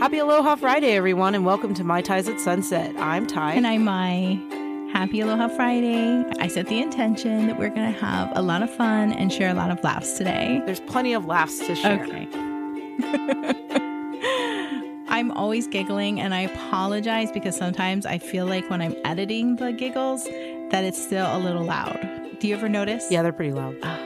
Happy Aloha Friday, everyone, and welcome to Mai Tais at Sunset. I'm Ty. And I'm Mai happy Aloha Friday. I set the intention that we're going to have a lot of fun and share a lot of laughs today. There's plenty of laughs to share. Okay. I'm always giggling, and I apologize because sometimes I feel like when I'm editing the giggles that it's still a little loud. Do you ever notice? Yeah, they're pretty loud. Ah,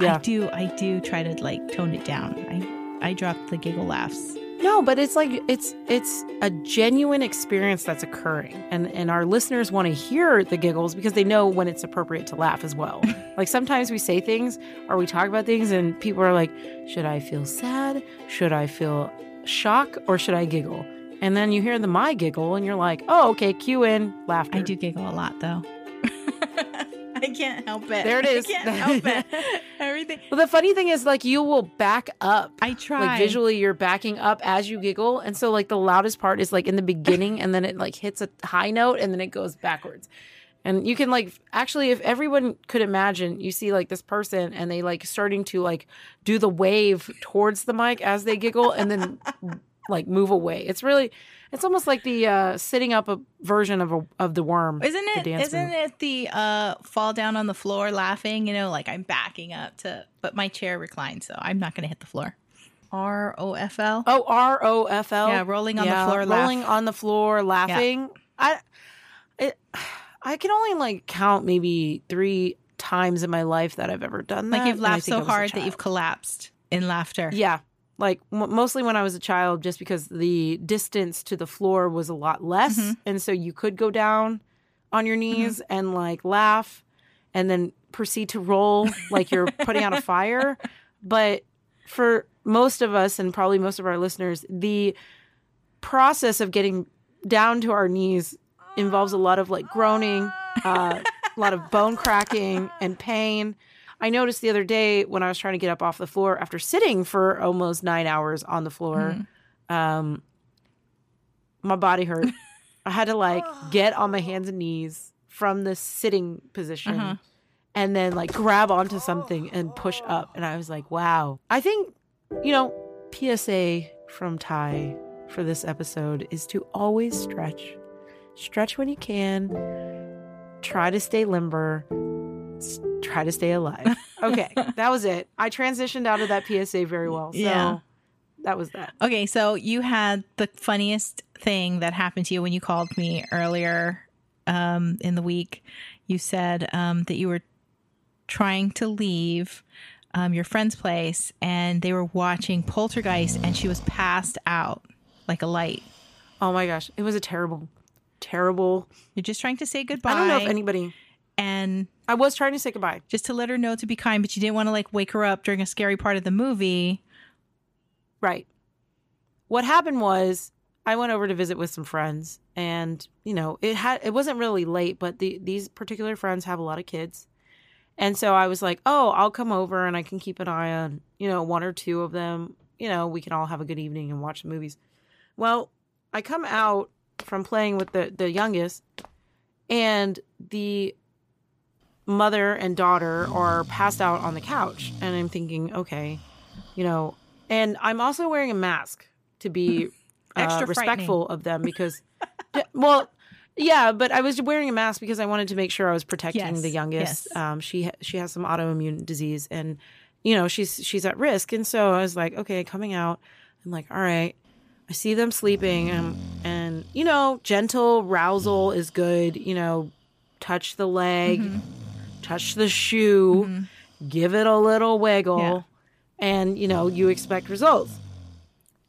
yeah, I do. I do try to like tone it down. I I drop the giggle laughs. No, but it's like it's it's a genuine experience that's occurring. And and our listeners want to hear the giggles because they know when it's appropriate to laugh as well. like sometimes we say things or we talk about things and people are like, "Should I feel sad? Should I feel shock or should I giggle?" And then you hear the my giggle and you're like, "Oh, okay, cue in laughter." I do giggle a lot though. I can't help it. There it is. I can't help it. Everything. Well, the funny thing is, like, you will back up. I try. Like visually, you're backing up as you giggle, and so like the loudest part is like in the beginning, and then it like hits a high note, and then it goes backwards. And you can like actually, if everyone could imagine, you see like this person, and they like starting to like do the wave towards the mic as they giggle, and then like move away. It's really, it's almost like the uh, sitting up a version of a, of the worm. Isn't it? move. it the uh, fall down on the floor laughing? You know, like I'm backing up to, but my chair reclines, so I'm not going to hit the floor. R O F L. Oh, R O F L. Yeah, rolling on the floor, rolling laugh. on the floor, laughing. I, it, I can only like count maybe three times in my life that I've ever done that. Like you've laughed so hard that you've collapsed in laughter. Yeah, like m- mostly when I was a child, just because the distance to the floor was a lot less, Mhm. and so you could go down on your knees and like laugh, and then proceed to roll like you're putting out a fire. But for most of us, and probably most of our listeners, the process of getting down to our knees involves a lot of like groaning, uh, a lot of bone cracking and pain. I noticed the other day when I was trying to get up off the floor after sitting for almost nine hours on the floor, um, my body hurt. I had to like get on my hands and knees from the sitting position Uh-huh. and then like grab onto something and push up. And I was like, wow. I think, you know, PSA from Ty for this episode is to always stretch. Stretch when you can. Try to stay limber. Try to stay alive. Okay, that was it. I transitioned out of that PSA very well. So Yeah. that was that. Okay, so you had the funniest thing that happened to you when you called me earlier um, in the week. You said um, that you were trying to leave um, your friend's place and they were watching Poltergeist and she was passed out like a light. Oh my gosh, it was a terrible, terrible. You're just trying to say goodbye. I don't know if anybody. And I was trying to say goodbye. just to let her know to be kind, but you didn't want to like wake her up during a scary part of the movie. Right. What happened was I went over to visit with some friends and, you know, it had it wasn't really late, but the these particular friends have a lot of kids. And so I was like, "Oh, I'll come over and I can keep an eye on, you know, one or two of them. You know, we can all have a good evening and watch the movies." Well, I come out from playing with the the youngest and the mother and daughter are passed out on the couch and I'm thinking, "Okay, you know, and I'm also wearing a mask to be uh, Extra respectful of them because, well, yeah, but I was wearing a mask because I wanted to make sure I was protecting Yes, the youngest. yes. Um, she she has some autoimmune disease, and you know she's she's at risk, and so I was like, okay, coming out, I'm like, all right. I see them sleeping, and, and you know, gentle rousal is good. You know, touch the leg, Mm-hmm. Touch the shoe, give it a little wiggle, Yeah. and you know, you expect results.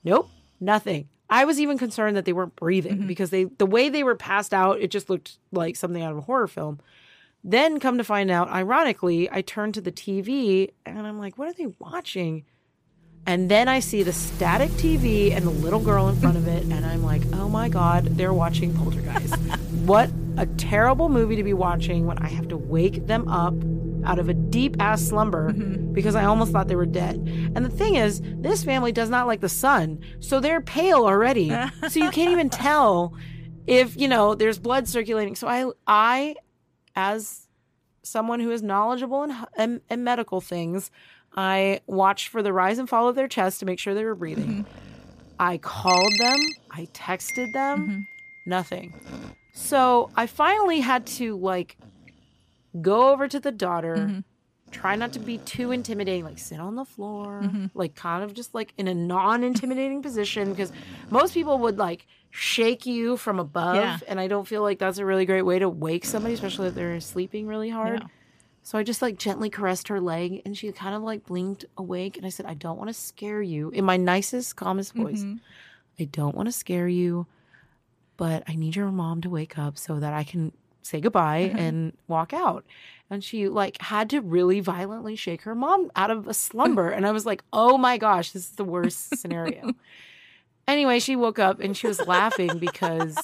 Nope, nothing. I was even concerned that they weren't breathing Mm-hmm. because they the way they were passed out, it just looked like something out of a horror film. Then come to find out, ironically, I turned to the TV and I'm like, what are they watching? And then I see the static TV and the little girl in front of it, and I'm like, oh my God, they're watching Poltergeist. what a terrible movie to be watching when I have to wake them up out of a deep ass slumber mm-hmm. because I almost thought they were dead. And the thing is, this family does not like the sun, so they're pale already. so you can't even tell if, you know, there's blood circulating. So I, I, as someone who is knowledgeable in, in, in medical things, I watched for the rise and fall of their chest to make sure they were breathing. Mm-hmm. I called them, I texted them, mm-hmm. nothing. So I finally had to like go over to the daughter, mm-hmm. try not to be too intimidating, like sit on the floor, mm-hmm. like kind of just like in a non intimidating position because most people would like shake you from above. Yeah. And I don't feel like that's a really great way to wake somebody, especially if they're sleeping really hard. Yeah. So I just like gently caressed her leg and she kind of like blinked awake. And I said, I don't want to scare you in my nicest, calmest voice. Mm-hmm. I don't want to scare you, but I need your mom to wake up so that I can say goodbye and walk out. And she like had to really violently shake her mom out of a slumber. and I was like, oh my gosh, this is the worst scenario. Anyway, she woke up and she was laughing because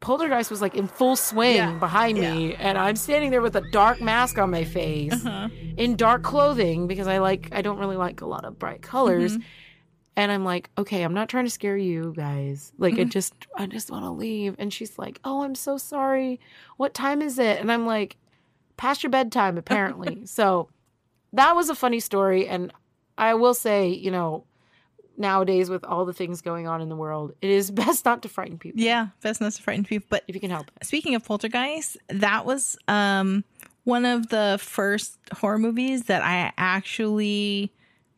Poltergeist was like in full swing Yeah. behind me, and I'm standing there with a dark mask on my face Uh-huh. in dark clothing because I like I don't really like a lot of bright colors. Mm-hmm. And I'm like, okay, I'm not trying to scare you guys. Like, Mm-hmm. I just, I just want to leave. And she's like, oh, I'm so sorry. What time is it? And I'm like, past your bedtime, apparently. so that was a funny story. And I will say, you know, nowadays with all the things going on in the world, it is best not to frighten people Yeah, best not to frighten people. But if you can help it. speaking of poltergeist, that was um one of the first horror movies that I actually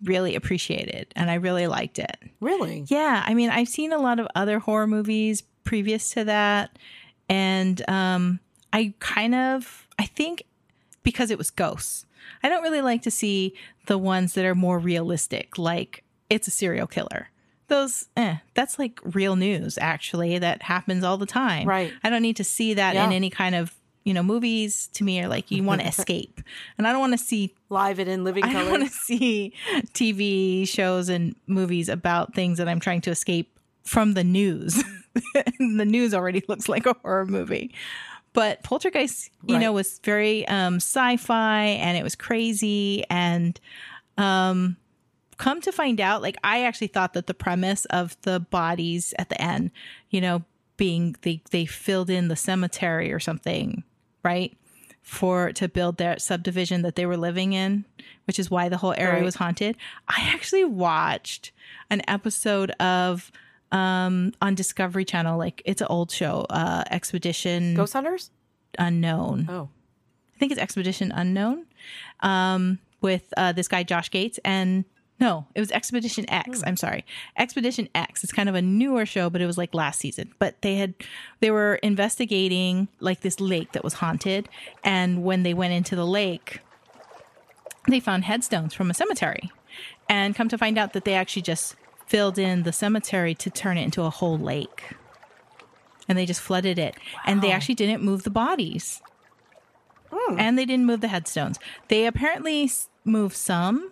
really appreciated and I really liked it. Really? Yeah, I mean, I've seen a lot of other horror movies previous to that, and um, I kind of, I think, because it was ghosts. I don't really like to see the ones that are more realistic, like it's a serial killer. Those, eh, that's like real news. Actually, that happens all the time. Right. I don't need to see that in any kind of, you know, movies. To me, are like you want to escape, and I don't want to see Live it in living color. I don't want to see TV shows and movies about things that I'm trying to escape from the news. the news already looks like a horror movie. But Poltergeist, you Right. know, was very um, sci-fi and it was crazy. And um, come to find out, like I actually thought that the premise of the bodies at the end, you know, being they they filled in the cemetery or something, right? For to build their subdivision that they were living in, which is why the whole area Right. was haunted. I actually watched an episode of um on Discovery Channel, like it's an old show, uh Expedition Ghost Hunters? Unknown. Oh. I think it's Expedition Unknown, um, with uh, this guy Josh Gates, and no, it was Expedition X. Hmm. I'm sorry, Expedition X. It's kind of a newer show, but it was like last season. But they had they were investigating like this lake that was haunted, and when they went into the lake, they found headstones from a cemetery, and come to find out that they actually just filled in the cemetery to turn it into a whole lake. And they just flooded it. And they actually didn't move the bodies hmm. and they didn't move the headstones. They apparently moved some,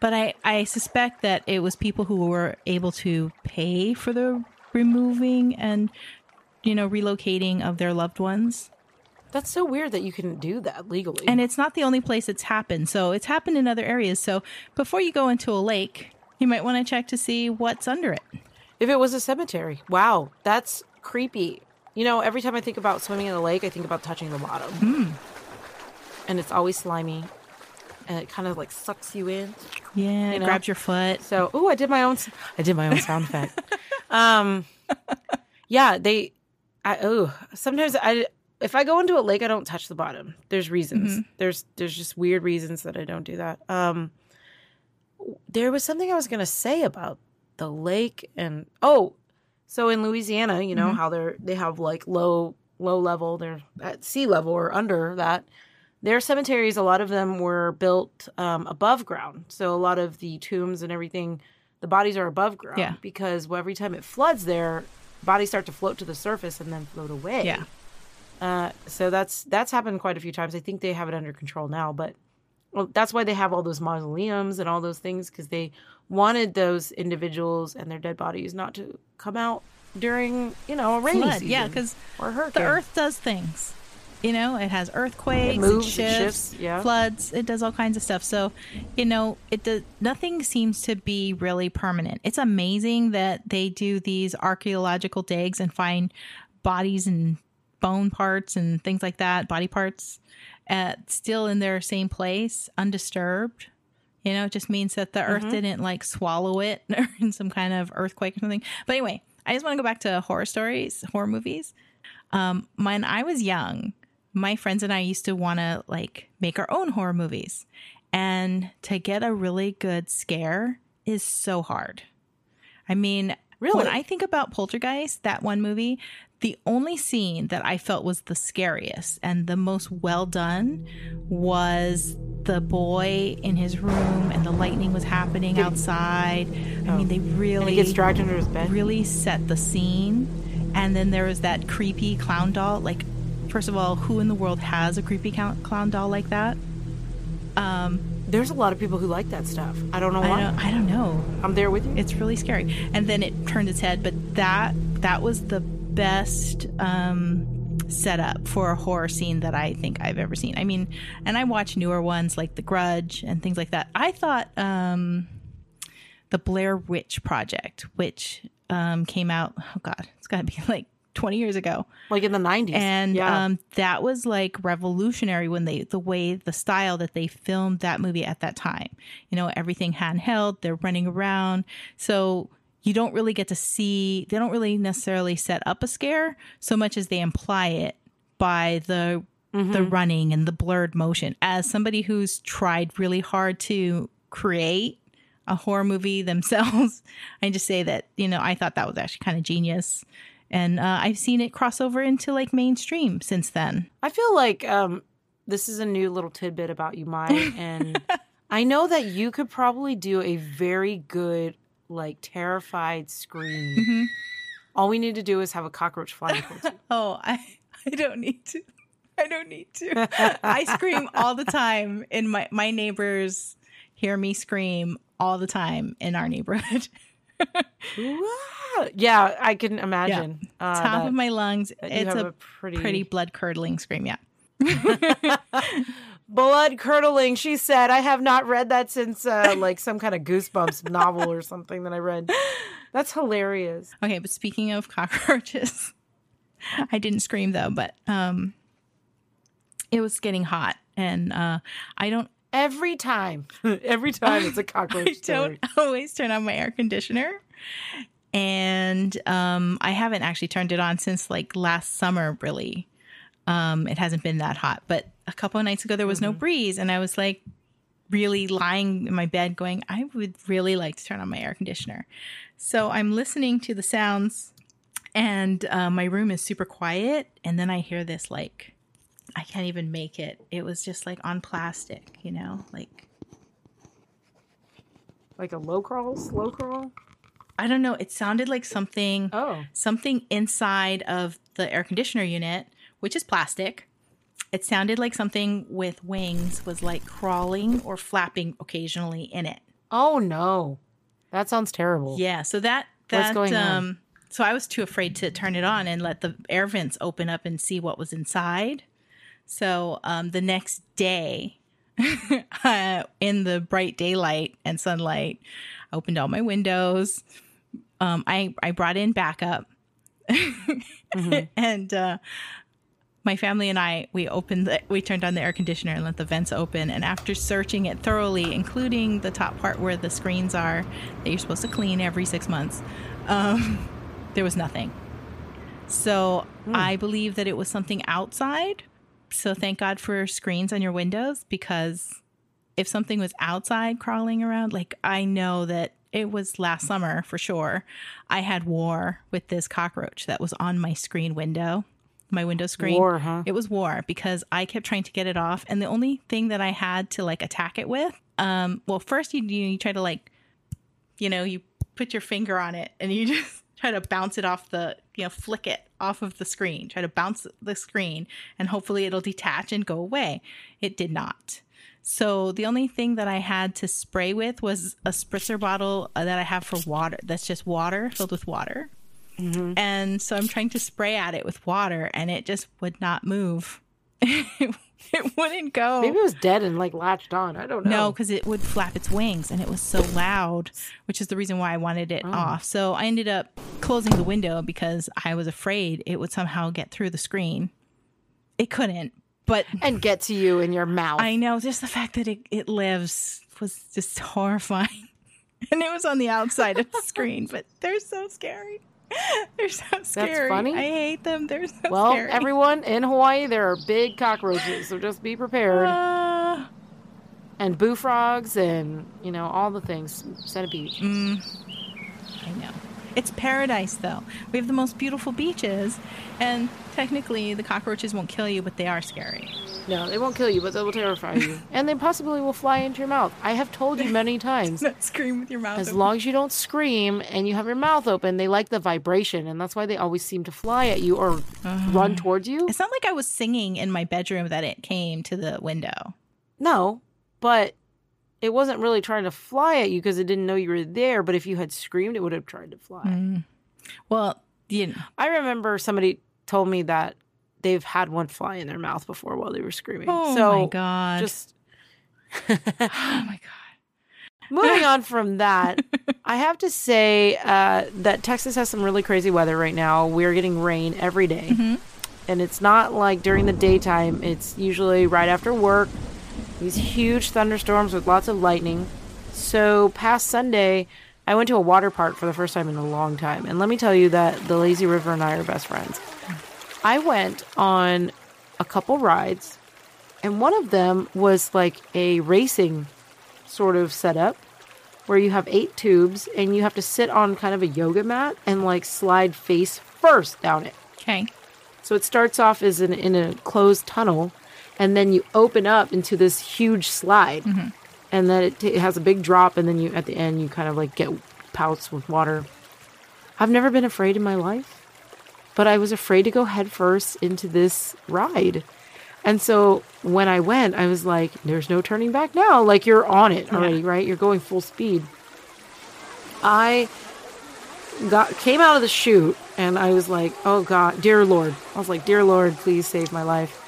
but I, I suspect that it was people who were able to pay for the removing and, you know, relocating of their loved ones. That's so weird that you can do that legally. And it's not the only place it's happened. So it's happened in other areas. So before you go into a lake, you might want to check to see what's under it. If it was a cemetery, wow, that's creepy. You know, every time I think about swimming in a lake, I think about touching the bottom. Hmm. And it's always slimy. And it kind of like sucks you in. Yeah, it know? grabs your foot. So, oh, I did my own. I did my own sound effect. Um, yeah, they. I oh, sometimes I if I go into a lake, I don't touch the bottom. There's reasons. Mm-hmm. There's there's just weird reasons that I don't do that. Um, there was something I was gonna say about the lake and oh, so in Louisiana, you know Mm-hmm. how they're they have like low low level, they're at sea level or under that. Their cemeteries, a lot of them were built um, above ground. So a lot of the tombs and everything, the bodies are above ground Yeah. because well, every time it floods there, bodies start to float to the surface and then float away. Yeah. Uh, so that's that's happened quite a few times. I think they have it under control now, but well, that's why they have all those mausoleums and all those things because they wanted those individuals and their dead bodies not to come out during you know a rainy Flood. season. Yeah, because or a hurricane. the earth does things. You know, it has earthquakes, It moves, it it shifts, shifts, yeah. floods, it does all kinds of stuff. So, you know, it does nothing seems to be really permanent. It's amazing that they do these archaeological digs and find bodies and bone parts and things like that, body parts, uh, still in their same place, undisturbed. You know, it just means that the earth didn't like swallow it or in some kind of earthquake or something. But anyway, I just want to go back to horror stories, horror movies. Um, when I was young, my friends and I used to want to like make our own horror movies. And to get a really good scare is so hard. I mean, Really? when I think about Poltergeist, that one movie, the only scene that I felt was the scariest and the most well done was the boy in his room and the lightning was happening outside. I mean, oh. they really gets dragged under his bed. really set the scene. And then there was that creepy clown doll. Like, first of all, who in the world has a creepy clown doll like that? There's a lot of people who like that stuff. I don't know I don't, I don't know. I'm there with you. It's really scary. And then it turned its head, but that that was the best um, setup for a horror scene that I think I've ever seen. I mean, and I watch newer ones like The Grudge and things like that. I thought um, the Blair Witch Project, which um, came out, oh god, it's got to be like 20 years ago. Like in the 90s. and yeah. um, that was like revolutionary when they the way the style that they filmed that movie at that time. You know everything handheld they're running around. So you don't really get to see they don't really necessarily set up a scare so much as they imply it by the the running and the blurred motion. As somebody who's tried really hard to create a horror movie themselves i just say that you know i thought that was actually kind of genius and uh, I've seen it cross over into like mainstream since then. I feel like um, this is a new little tidbit about you, Mai, and I know that you could probably do a very good, like, terrified scream. Mm-hmm. All we need to do is have a cockroach flying towards you. Oh, I I don't need to. I don't need to. I scream all the time in my my neighbors hear me scream all the time in our neighborhood. Yeah, I can imagine. Uh, Top that- of my lungs. It's a, a pretty, pretty blood curdling scream. Yeah. blood curdling. She said, "I have not read that since uh, like some kind of Goosebumps novel or something that I read." That's hilarious. Okay, but speaking of cockroaches, I didn't scream though, but um, it was getting hot, and uh, I don't Every time, every time it's a cockroach. I story. don't always turn on my air conditioner. And um, I haven't actually turned it on since like last summer, really. Um, it hasn't been that hot. But a couple of nights ago, there was no breeze. And I was like really lying in my bed going, I would really like to turn on my air conditioner. So I'm listening to the sounds, and uh, my room is super quiet. And then I hear this like, I can't even make it. It was just like on plastic, you know, like Like a low crawl, slow crawl. I don't know. It sounded like something Oh, something inside of the air conditioner unit, which is plastic. It sounded like something with wings was like crawling or flapping occasionally in it. oh no, that sounds terrible. Yeah, so that that going on? um so I was too afraid to turn it on and let the air vents open up and see what was inside. So um the next day uh, in the bright daylight and sunlight, I opened all my windows. Um I I brought in backup. and uh my family and I, we opened, the, we turned on the air conditioner and let the vents open. And after searching it thoroughly, including the top part where the screens are that you're supposed to clean every six months, um, there was nothing. So I believe that it was something outside. So thank God for screens on your windows because if something was outside crawling around, like I know that it was last summer for sure, I had war with this cockroach that was on my screen window, my window screen. War, huh? It was war because I kept trying to get it off, and the only thing that I had to like attack it with, um, well, first you you, you try to like, you know, you put your finger on it and you just try to bounce it off the, you know, flick it off of the screen, try to bounce the screen, and hopefully it'll detach and go away. It did not. So the only thing that I had to spray with was a spritzer bottle uh, that I have for water. That's just water filled with water. And so I'm trying to spray at it with water, and it just would not move. it wouldn't go. Maybe it was dead and like latched on. I don't know. No, because it would flap its wings and it was so loud, which is the reason why I wanted it oh. off. So I ended up closing the window because I was afraid it would somehow get through the screen. It couldn't, but and get to you in your mouth. I know just the fact that it, it lives was just horrifying. And it was on the outside of the screen, but they're so scary. They're so scary. That's funny. I hate them. They're so Well, scary. everyone in Hawaii, there are big cockroaches, so just be prepared. Uh, and boo frogs and, you know, all the things. Centipede. Mm. I know. It's paradise, though. We have the most beautiful beaches, and technically the cockroaches won't kill you, but they are scary. No, they won't kill you, but they will terrify you. and they possibly will fly into your mouth. I have told you many times. Not scream with your mouth. As open. long as you don't scream and you have your mouth open, they like the vibration, and that's why they always seem to fly at you or uh-huh. run towards you. It's not like I was singing in my bedroom that it came to the window. No, but it wasn't really trying to fly at you because it didn't know you were there. But if you had screamed, it would have tried to fly. Mm. Well, you I remember somebody told me that they've had one fly in their mouth before while they were screaming. oh so my god. just oh my god. moving on from that, I have to say uh, that Texas has some really crazy weather right now. We're getting rain every day. Mm-hmm. and it's not like during the daytime. It's usually right after work. These huge thunderstorms with lots of lightning. So past Sunday, I went to a water park for the first time in a long time, and let me tell you that the lazy river and I are best friends. I went on a couple rides, and one of them was like a racing sort of setup where you have eight tubes and you have to sit on kind of a yoga mat and like slide face first down it. Okay. So it starts off as in, in a closed tunnel, and then you open up into this huge slide, mm-hmm. and then it, t- it has a big drop, and then you at the end you kind of like get pouts with water. I've never been afraid in my life, but I was afraid to go head first into this ride. And so when I went, I was like, there's no turning back now. Like you're on it already, right? You're going full speed. I got came out of the chute and I was like, "Oh God, dear Lord!" I was like, "Dear Lord, please save my life."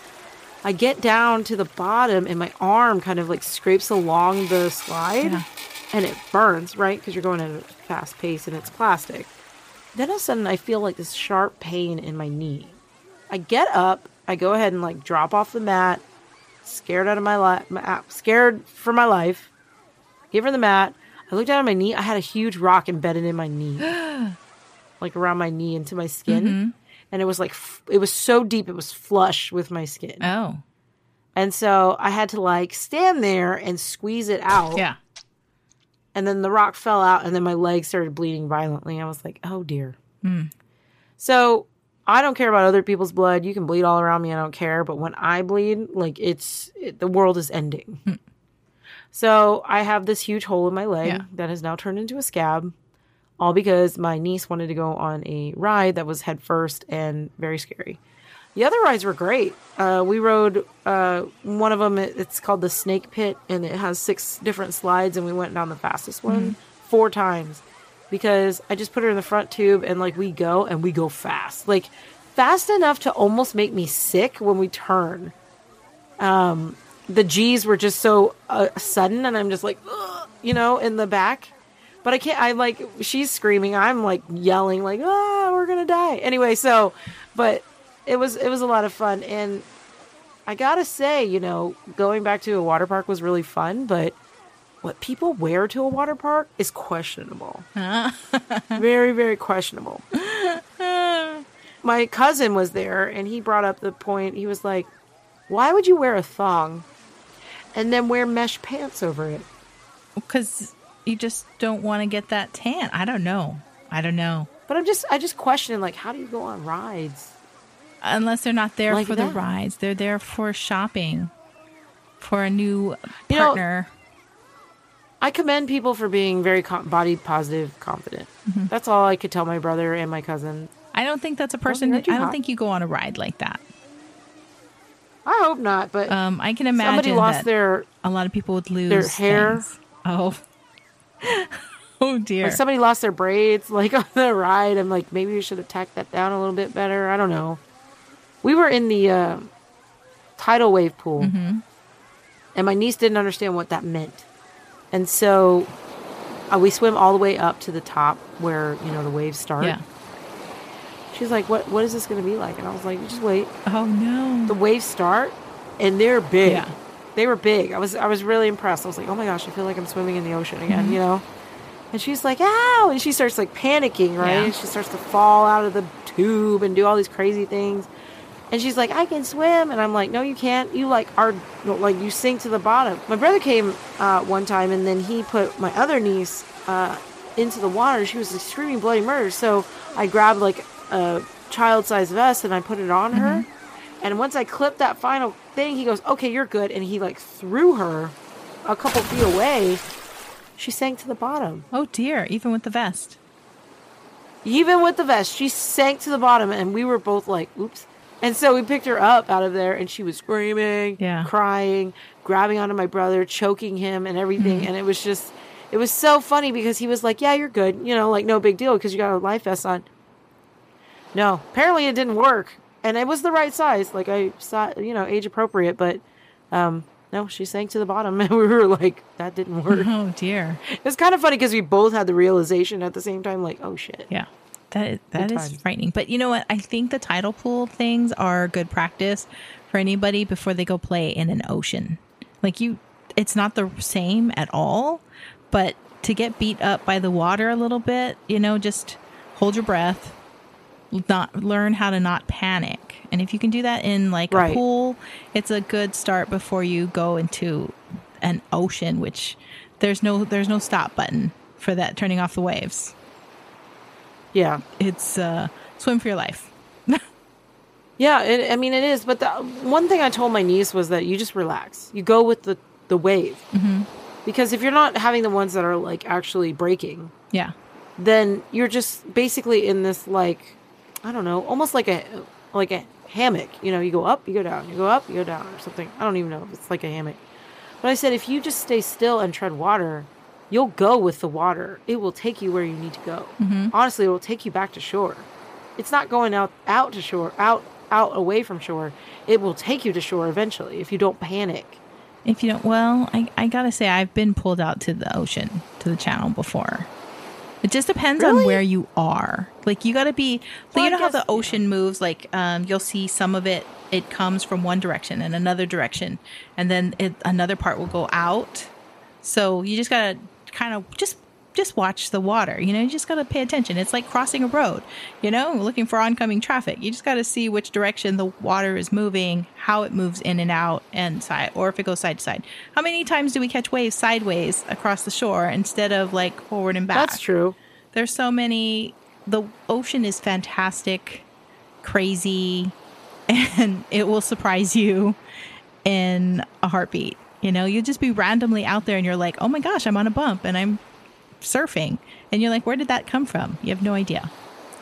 I get down to the bottom and my arm kind of like scrapes along the slide, Yeah. and it burns right because you're going at a fast pace and it's plastic. Then all of a sudden, I feel like this sharp pain in my knee. I get up, I go ahead and like drop off the mat, scared out of my life, uh, scared for my life. Give her the mat. I looked down at my knee. I had a huge rock embedded in my knee, like around my knee into my skin, mm-hmm. And it was like it was so deep it was flush with my skin, Oh. and so I had to like stand there and squeeze it out. Yeah. And then the rock fell out, and then my leg started bleeding violently. I was like, oh dear. Hmm. So I don't care about other people's blood. You can bleed all around me. I don't care. But when I bleed, like it's it, the world is ending. Hmm. So I have this huge hole in my leg Yeah. that has now turned into a scab, all because my niece wanted to go on a ride that was head first and very scary. The other rides were great. Uh, we rode uh, one of them. It's called the Snake Pit, and it has six different slides. And we went down the fastest one four times because I just put her in the front tube, and like we go and we go fast, like fast enough to almost make me sick when we turn. Um, the G's were just so uh, sudden, and I'm just like, you know, in the back. But I can't. I like she's screaming. I'm like yelling, like, "Ah, we're gonna die!" Anyway, so, but it was it was a lot of fun, and I gotta say, you know, going back to a water park was really fun, but what people wear to a water park is questionable. very, very questionable. My cousin was there, and he brought up the point. He was like, "Why would you wear a thong and then wear mesh pants over it?" Because you just don't want to get that tan. I don't know. I don't know. But I'm just, I just question, like, how do you go on rides? Unless they're not there Like for the rides, they're there for shopping, for a new You know- partner. I commend people for being very com- body positive, confident. That's all I could tell my brother and my cousin. I don't think that's a person. you're I don't think you go on a ride like that. I hope not, but Um, I can imagine somebody lost that their a lot of people would lose their hair. things. Oh, oh dear. Like somebody lost their braids, like on the ride. I'm like, maybe we should have tacked that down a little bit better. I don't know. We were in the uh, tidal wave pool, Mm-hmm. and my niece didn't understand what that meant, and so uh, we swim all the way up to the top where you know the waves start. yeah. She's like, "What? What is this going to be like?" And I was like, "Just wait. Oh no. The waves start, and they're big. Yeah. They were big. I was I was really impressed. I was like, oh my gosh, I feel like I'm swimming in the ocean again. Mm-hmm. You know. And she's like, ow! And she starts like panicking, right? Yeah. And she starts to fall out of the tube and do all these crazy things. And she's like, I can swim. And I'm like, no, you can't. You like are like you sink to the bottom. My brother came uh, one time and then he put my other niece uh, into the water. She was like, screaming bloody murder. So I grabbed like a child sized vest and I put it on her. And once I clipped that final thing, he goes, okay, you're good. And he like threw her a couple feet away. She sank to the bottom. Oh dear, even with the vest. Even with the vest, she sank to the bottom, and we were both like, oops. And so we picked her up out of there, and she was screaming, Yeah. crying, grabbing onto my brother, choking him, and everything. Mm-hmm. And it was just, it was so funny because he was like, yeah, you're good. You know, like, no big deal because you got a life vest on. No, apparently it didn't work. And it was the right size. Like, I saw, you know, age appropriate, but um, no, she sank to the bottom. And we were like, that didn't work. Oh dear. It's kind of funny because we both had the realization at the same time, like, oh shit. Yeah. That is, that Good is times. frightening. But you know what? I think the tidal pool things are good practice for anybody before they go play in an ocean. Like you it's not the same at all, but to get beat up by the water a little bit, you know, just hold your breath. Not learn how to not panic. And if you can do that in like Right. a pool, it's a good start before you go into an ocean which there's no there's no stop button for that turning off the waves Yeah. it's uh swim for your life Yeah, it, I mean it is. But the one thing I told my niece was that you just relax. You go with the the wave, mm-hmm. because if you're not having the ones that are like actually breaking, yeah then you're just basically in this like I don't know, almost like a like a hammock. You know, you go up, you go down, you go up, you go down, or something. I don't even know if it's like a hammock. But I said if you just stay still and tread water, you'll go with the water. It will take you where you need to go. Mm-hmm. Honestly, it will take you back to shore. It's not going out out to shore, out out away from shore. It will take you to shore eventually if you don't panic. if you don't well I, I gotta say i've been pulled out to the ocean to the channel before it just depends on where you are. Like you gotta be Well, you know how the ocean moves? Like um, you'll see some of it it comes from one direction and another direction and then it, another part will go out. So you just gotta kind of just just watch the water you know you just gotta pay attention. It's like crossing a road you know looking for oncoming traffic. You just gotta see which direction the water is moving how it moves in and out and side or if it goes side to side. How many times do we catch waves sideways across the shore instead of like forward and back? That's true. there's so many. The ocean is fantastic crazy and it will surprise you in a heartbeat. You know you'll just be randomly out there and you're like oh my gosh i'm on a bump and i'm surfing and you're like where did that come from you have no idea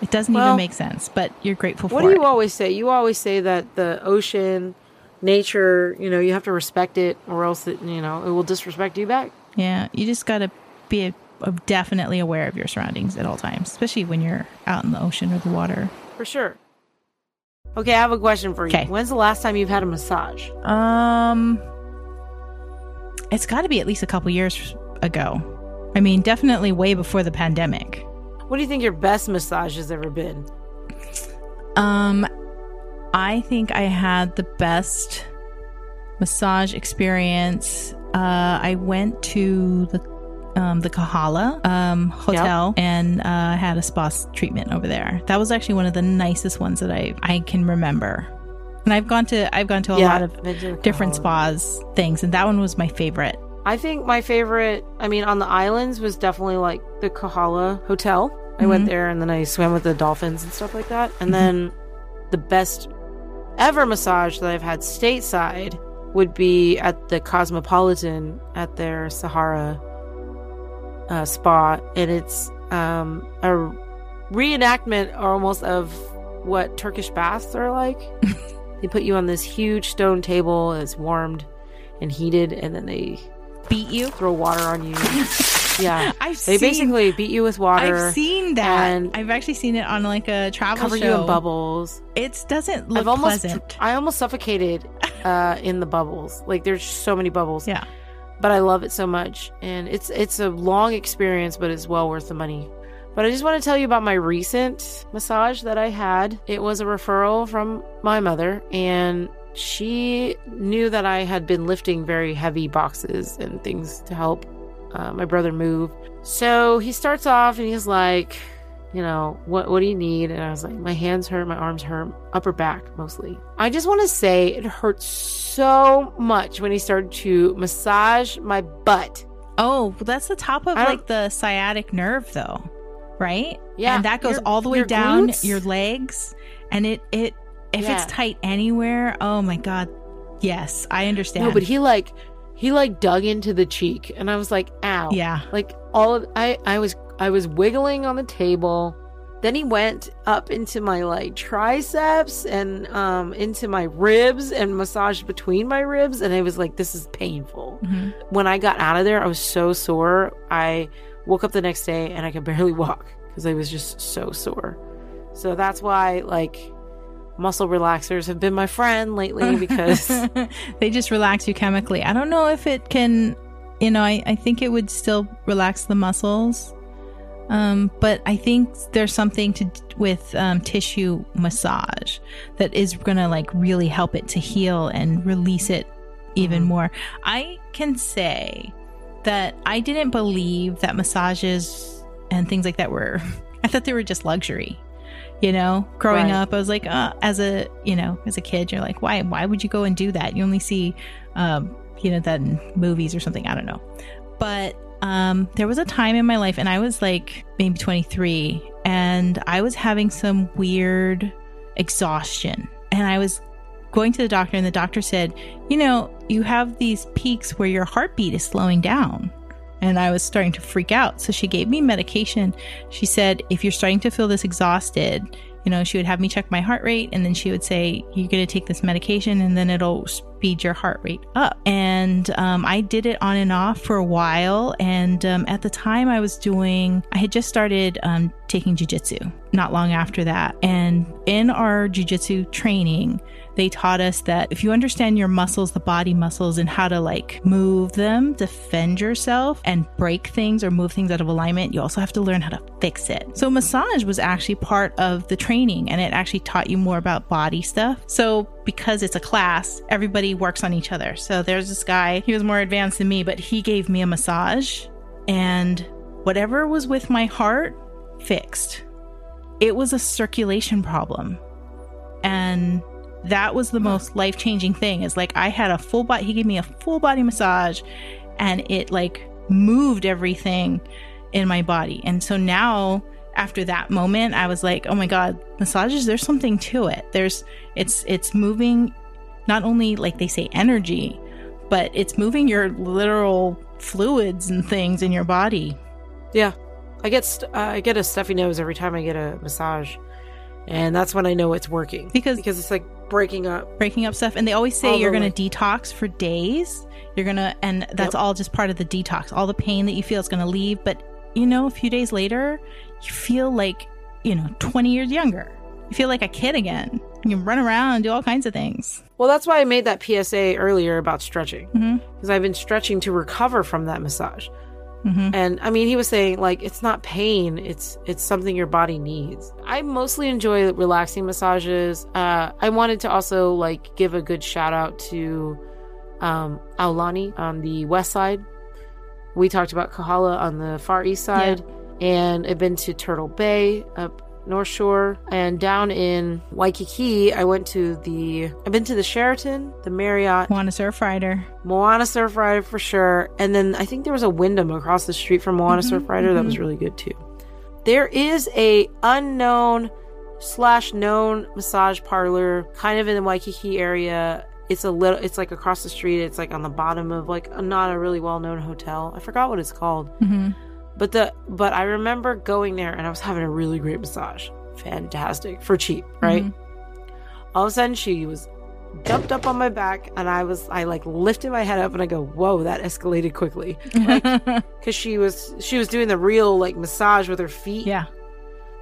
it doesn't Well, even make sense but you're grateful for What for do it you always say? You always say that the ocean, nature, you know, you have to respect it or else it, you know, it will disrespect you back. yeah you just gotta be a, a- definitely aware of your surroundings at all times especially when you're out in the ocean or the water For sure. Okay, I have a question for you. Okay. When's the last time you've had a massage? Um, it's got to be at least a couple years ago. I mean, definitely way before the pandemic. What do you think your best massage has ever been? Um, I think I had the best massage experience. Uh, I went to the um, the Kahala um, hotel and uh, had a spa treatment over there. That was actually one of the nicest ones that I I can remember. And I've gone to I've gone to a lot of been to the different Kahala. spas things, and that one was my favorite. I think my favorite, I mean, on the islands was definitely like the Kahala Hotel. I went there and then I swam with the dolphins and stuff like that. And then the best ever massage that I've had stateside would be at the Cosmopolitan at their Sahra uh, spa. And it's um, a reenactment almost of what Turkish baths are like. they put you on this huge stone table that's warmed and heated, and then they Beat you. throw water on you. yeah. I've They seen- basically beat you with water. I've seen that. I've actually seen it on like a travel cover show. you in bubbles. It doesn't look I've almost pleasant. I almost suffocated uh, in the bubbles. Like there's so many bubbles. Yeah. But I love it so much. And it's it's a long experience, but it's well worth the money. But I just want to tell you about my recent massage that I had. It was a referral from my mother and she knew that I had been lifting very heavy boxes and things to help uh, my brother move. So he starts off and he's like, you know, what what do you need? And I was like, my hands hurt, my arms hurt, upper back mostly. I just want to say it hurt so much when he started to massage my butt. Oh, that's the top of like the sciatic nerve though, right? Yeah, And that goes all the way down glutes. your legs and it it if Yeah. it's tight anywhere, oh my god. Yes, I understand. No, but he like he like dug into the cheek, and I was like, ow. Yeah. Like all of I I was I was wiggling on the table. Then he went up into my like triceps and um into my ribs and massaged between my ribs and I was like this is painful. Mhm. When I got out of there I was so sore. I woke up the next day and I could barely walk because I was just so sore. So that's why like muscle relaxers have been my friend lately because they just relax you chemically. I don't know if it can, you know, I, I think it would still relax the muscles. Um, but I think there's something to with um, tissue massage that is going to like really help it to heal and release it even Mhm. more. I can say that I didn't believe that massages and things like that were, I thought they were just luxury. You know, growing Right. up, I was like, uh, as a, you know, as a kid, you're like, why, why would you go and do that? You only see, um, you know, that in movies or something. I don't know. But um, there was a time in my life, and I was like maybe 23, and I was having some weird exhaustion. And I was going to the doctor, and the doctor said, You know, you have these peaks where your heartbeat is slowing down. And I was starting to freak out. So she gave me medication. She said, If you're starting to feel this exhausted, you know, she would have me check my heart rate and then she would say, You're going to take this medication and then it'll speed your heart rate up. And um, I did it on and off for a while. And um, at the time, I was doing, I had just started um, taking jujitsu not long after that. And in our jujitsu training, they taught us that if you understand your muscles, the body muscles, and how to like move them, defend yourself, and break things or move things out of alignment, you also have to learn how to fix it. So, massage was actually part of the training and it actually taught you more about body stuff. So, because it's a class, everybody works on each other. So, there's this guy, he was more advanced than me, but he gave me a massage, and whatever was with my heart fixed. It was a circulation problem. And that was the most life changing thing is like I had a full body he gave me a full body massage and it like moved everything in my body. And so now after that moment I was like, "Oh my god, massages there's something to it. There's it's it's moving not only like they say energy, but it's moving your literal fluids and things in your body. Yeah, I get st- uh, I get a stuffy nose every time I get a massage, and that's when I know it's working Because because it's like breaking up. breaking up stuff and they always say you're going to detox for days you're going to and that's Yep. all just part of the detox all the pain that you feel is going to leave but you know a few days later you feel like you know 20 years younger. You feel like a kid again. You can run around and do all kinds of things. Well, that's why I made that PSA earlier about stretching. Hmm because I've been stretching to recover from that massage. hmm And I mean, he was saying like it's not pain; it's it's something your body needs. I mostly enjoy relaxing massages. Uh, I wanted to also like give a good shout out to um, Aulani on the west side. We talked about Kahala on the far east side, and I've been to Turtle Bay up North Shore, and down in Waikiki, I went to the. I've been to the Sheraton, the Marriott, Moana Surf Rider Moana Surf Rider for sure. And then I think there was a Wyndham across the street from Moana Mhm, Surf Rider that was really good too. There is a unknown slash known massage parlor kind of in the Waikiki area. It's a little it's like across the street. It's like on the bottom of like a, not a really well known hotel. I forgot what it's called. hmm But the but I remember going there and I was having a really great massage. Fantastic. For cheap, right? Mm-hmm. All of a sudden she was jumped up on my back and I was I like lifted my head up and I go, "Whoa, that escalated quickly." Cuz she was she was doing the real like massage with her feet yeah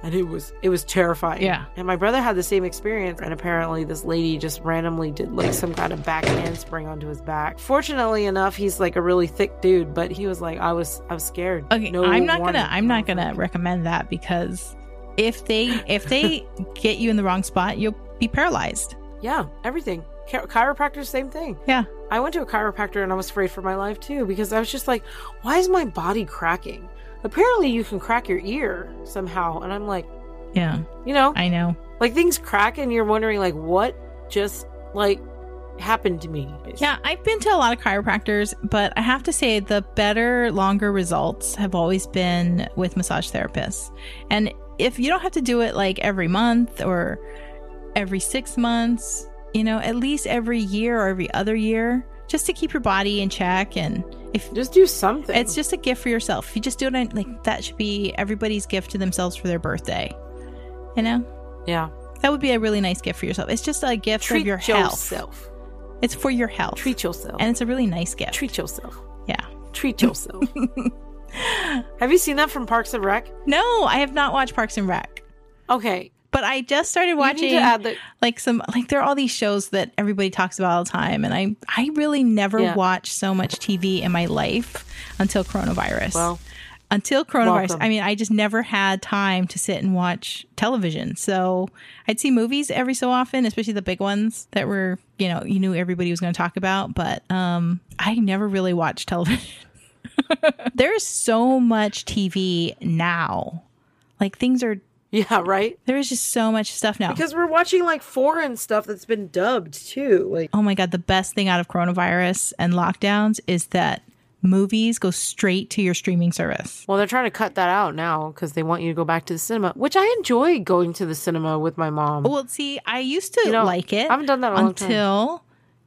and it was it was terrifying. Yeah. And my brother had the same experience and apparently this lady just randomly did like some kind of back handspring onto his back. Fortunately enough, he's like a really thick dude, but he was like I was I was scared. Okay, No I'm not warning. gonna I'm not gonna recommend that because if they if they get you in the wrong spot, you'll be paralyzed. Yeah, everything Chi- chiropractor, same thing. Yeah. I went to a chiropractor and I was afraid for my life too because I was just like, why is my body cracking? Apparently, you can crack your ear somehow, and I'm like, Yeah. you know, I know. like things crack, and you're wondering like, what just like happened to me? Yeah, I've been to a lot of chiropractors, but I have to say the better, longer results have always been with massage therapists. And if you don't have to do it like every month or every six months, you know, at least every year or every other year, just to keep your body in check. And if just do something. it's just a gift for yourself, if you just do it, on- like that should be everybody's gift to themselves for their birthday. You know, yeah. that would be a really nice gift for yourself. It's just a gift Treat of your health. yourself. It's for your health. Treat yourself. and it's a really nice gift. treat yourself. yeah. Treat yourself. Have you seen that from Parks and Rec? No, I have not watched Parks and Rec, Okay, but I just started watching the. like some like there are all these shows that everybody talks about all the time, and I I really never Yeah. watched so much TV in my life until coronavirus. Well, until coronavirus, welcome. I mean, I just never had time to sit and watch television. So I'd see movies every so often, especially the big ones that were you know you knew everybody was going to talk about, but um I never really watched television. There's so much TV now. Like things are yeah, right. there is just so much stuff now. Because we're watching like foreign stuff that's been dubbed too. Like, oh my god, the best thing out of coronavirus and lockdowns is that movies go straight to your streaming service. well, they're trying to cut that out now because they want you to go back to the cinema, which I enjoy going to the cinema with my mom. Well, see, I used to You know, like it. I haven't done that in a long time. until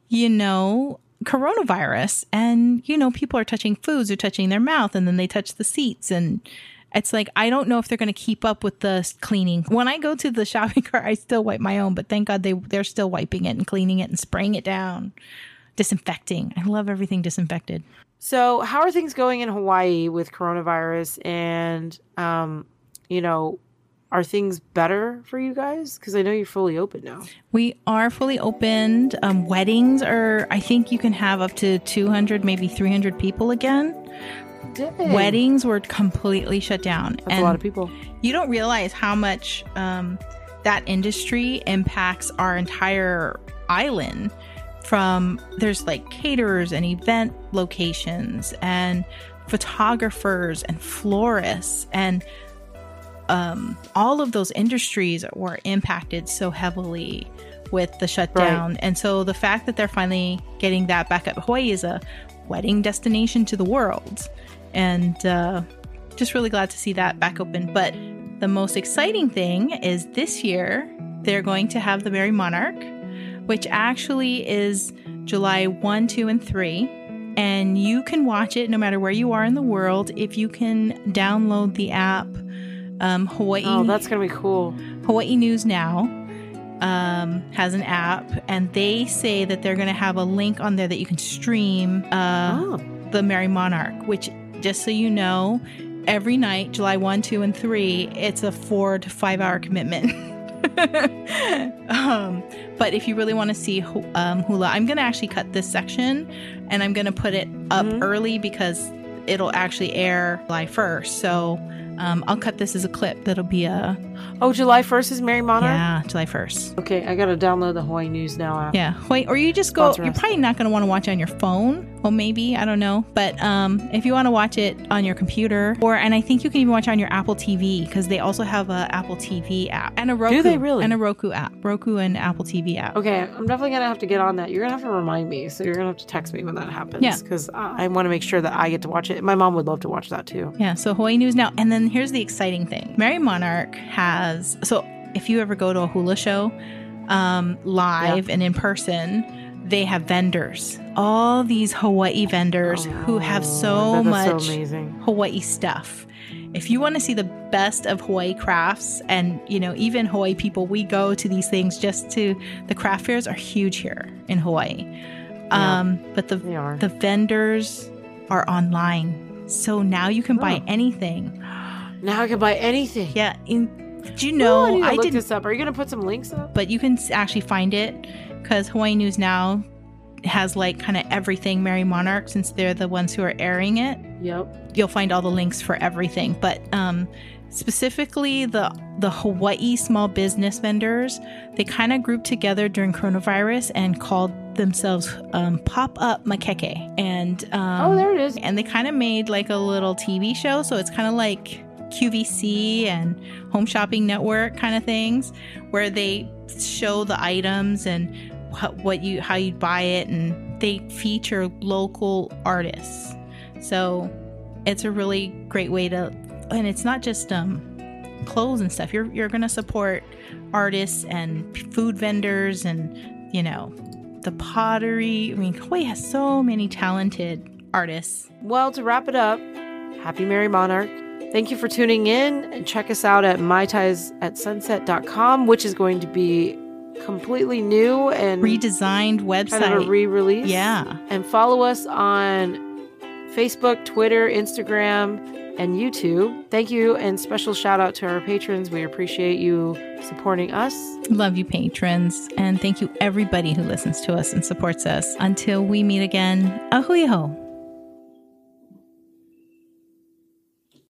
you know coronavirus, and you know people are touching foods, they're touching their mouth, and then they touch the seats, and it's like I don't know if they're going to keep up with the cleaning. When I go to the shopping cart, I still wipe my own, but thank God they they're still wiping it and cleaning it and spraying it down, disinfecting. I love everything disinfected. So, how are things going in Hawaii with coronavirus? And, um, you know, are things better for you guys? Because I know you're fully open now. We are fully opened. Um, weddings are, I think you can have up to 200, maybe 300 people again. Dang. Weddings were completely shut down. That's a lot of people. You don't realize how much um, that industry impacts our entire island. From there's like caterers and event locations and photographers and florists and um, all of those industries were impacted so heavily with the shutdown. And so the fact that they're finally getting that back up, Hawaii is a wedding destination to the world. And uh, just really glad to see that back open. But the most exciting thing is this year they're going to have the Merrie Monarch, which actually is July 1, 2, and 3. And you can watch it no matter where you are in the world if you can download the app um, Hawaii Oh, that's going to be cool. Hawaii News Now um, has an app, and they say that they're going to have a link on there that you can stream uh, oh, the Merrie Monarch, which, just so you know, every night, July 1, 2, and 3, it's a four to five hour commitment. um, but if you really want to see um, hula, I'm going to actually cut this section and I'm going to put it up Mhm. early because it'll actually air July 1st. So um, I'll cut this as a clip that'll be a, oh, July 1st is Merrie Monarch? yeah, July 1st. Okay, I got to download the Hawaii News Now app. Yeah, wait, or you just go. Sponsor You're us. probably not going to want to watch it on your phone. Well, maybe I don't know, but um, if you want to watch it on your computer, or and I think you can even watch it on your Apple TV because they also have a Apple TV app and a Roku. Do they really? And a Roku app, Roku and Apple TV app. Okay, I'm definitely going to have to get on that. You're going to have to remind me. So you're going to have to text me when that happens. Yeah. Because I, I want to make sure that I get to watch it. My mom would love to watch that too. Yeah, so Hawaii News Now. And then here's the exciting thing Merrie Monarch has, so if you ever go to a hula show um, live and in person, they have vendors. All these Hawaii vendors who have Oh, so much so. Hawaii stuff. If you want to see the best of Hawaii crafts and, you know, even Hawaii people, we go to these things just to the craft fairs are huge here in Hawaii. Um, but the the vendors are online. So now you can buy Oh. anything. Now I can buy anything. Yeah, in did you know I need to I look didn't this up. Are you going to put some links up? but you can actually find it cuz Hawaii News Now has like kind of everything Merrie Monarch since they're the ones who are airing it Yep. you'll find all the links for everything. But um, specifically the the Hawaii small business vendors. They kind of grouped together during coronavirus and called themselves um, Pop Up Makeke, and um, Oh, there it is. and they kind of made like a little TV show. So it's kind of like QVC and Home Shopping Network kind of things, where they show the items and what, you how you buy it, and they feature local artists. So it's a really great way to, and it's not just um clothes and stuff. You're you're gonna support artists and food vendors and you know the pottery. I mean, Hawaii has so many talented artists. Well, to wrap it up, happy Merrie Monarch. Thank you for tuning in and check us out at maitais@sunset.com, which is going to be completely new and Redesigned website. kind of a re-release. yeah. And follow us on Facebook, Twitter, Instagram, and YouTube. Thank you and special shout out to our patrons. We appreciate you supporting us. Love you, patrons. And thank you, everybody who listens to us and supports us. Until we meet again, a hui hou.